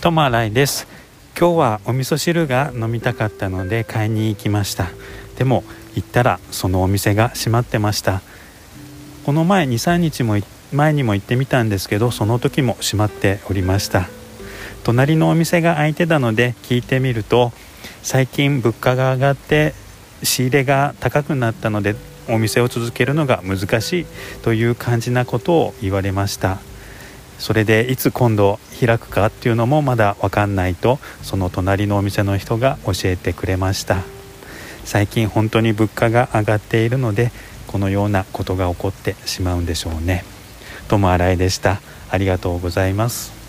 トマライです。今日はお味噌汁が飲みたかったので買いに行きました。でも行ったらそのお店が閉まってました。この前23日も前にも行ってみたんですけどその時も閉まっておりました。隣のお店が開いてたので聞いてみると最近物価が上がって仕入れが高くなったのでお店を続けるのが難しいという感じなことを言われました。それでいつ今度開くかっていうのもまだ分かんないとその隣のお店の人が教えてくれました最近本当に物価が上がっているのでこのようなことが起こってしまうんでしょうね。ともあらいでした。ありがとうございます。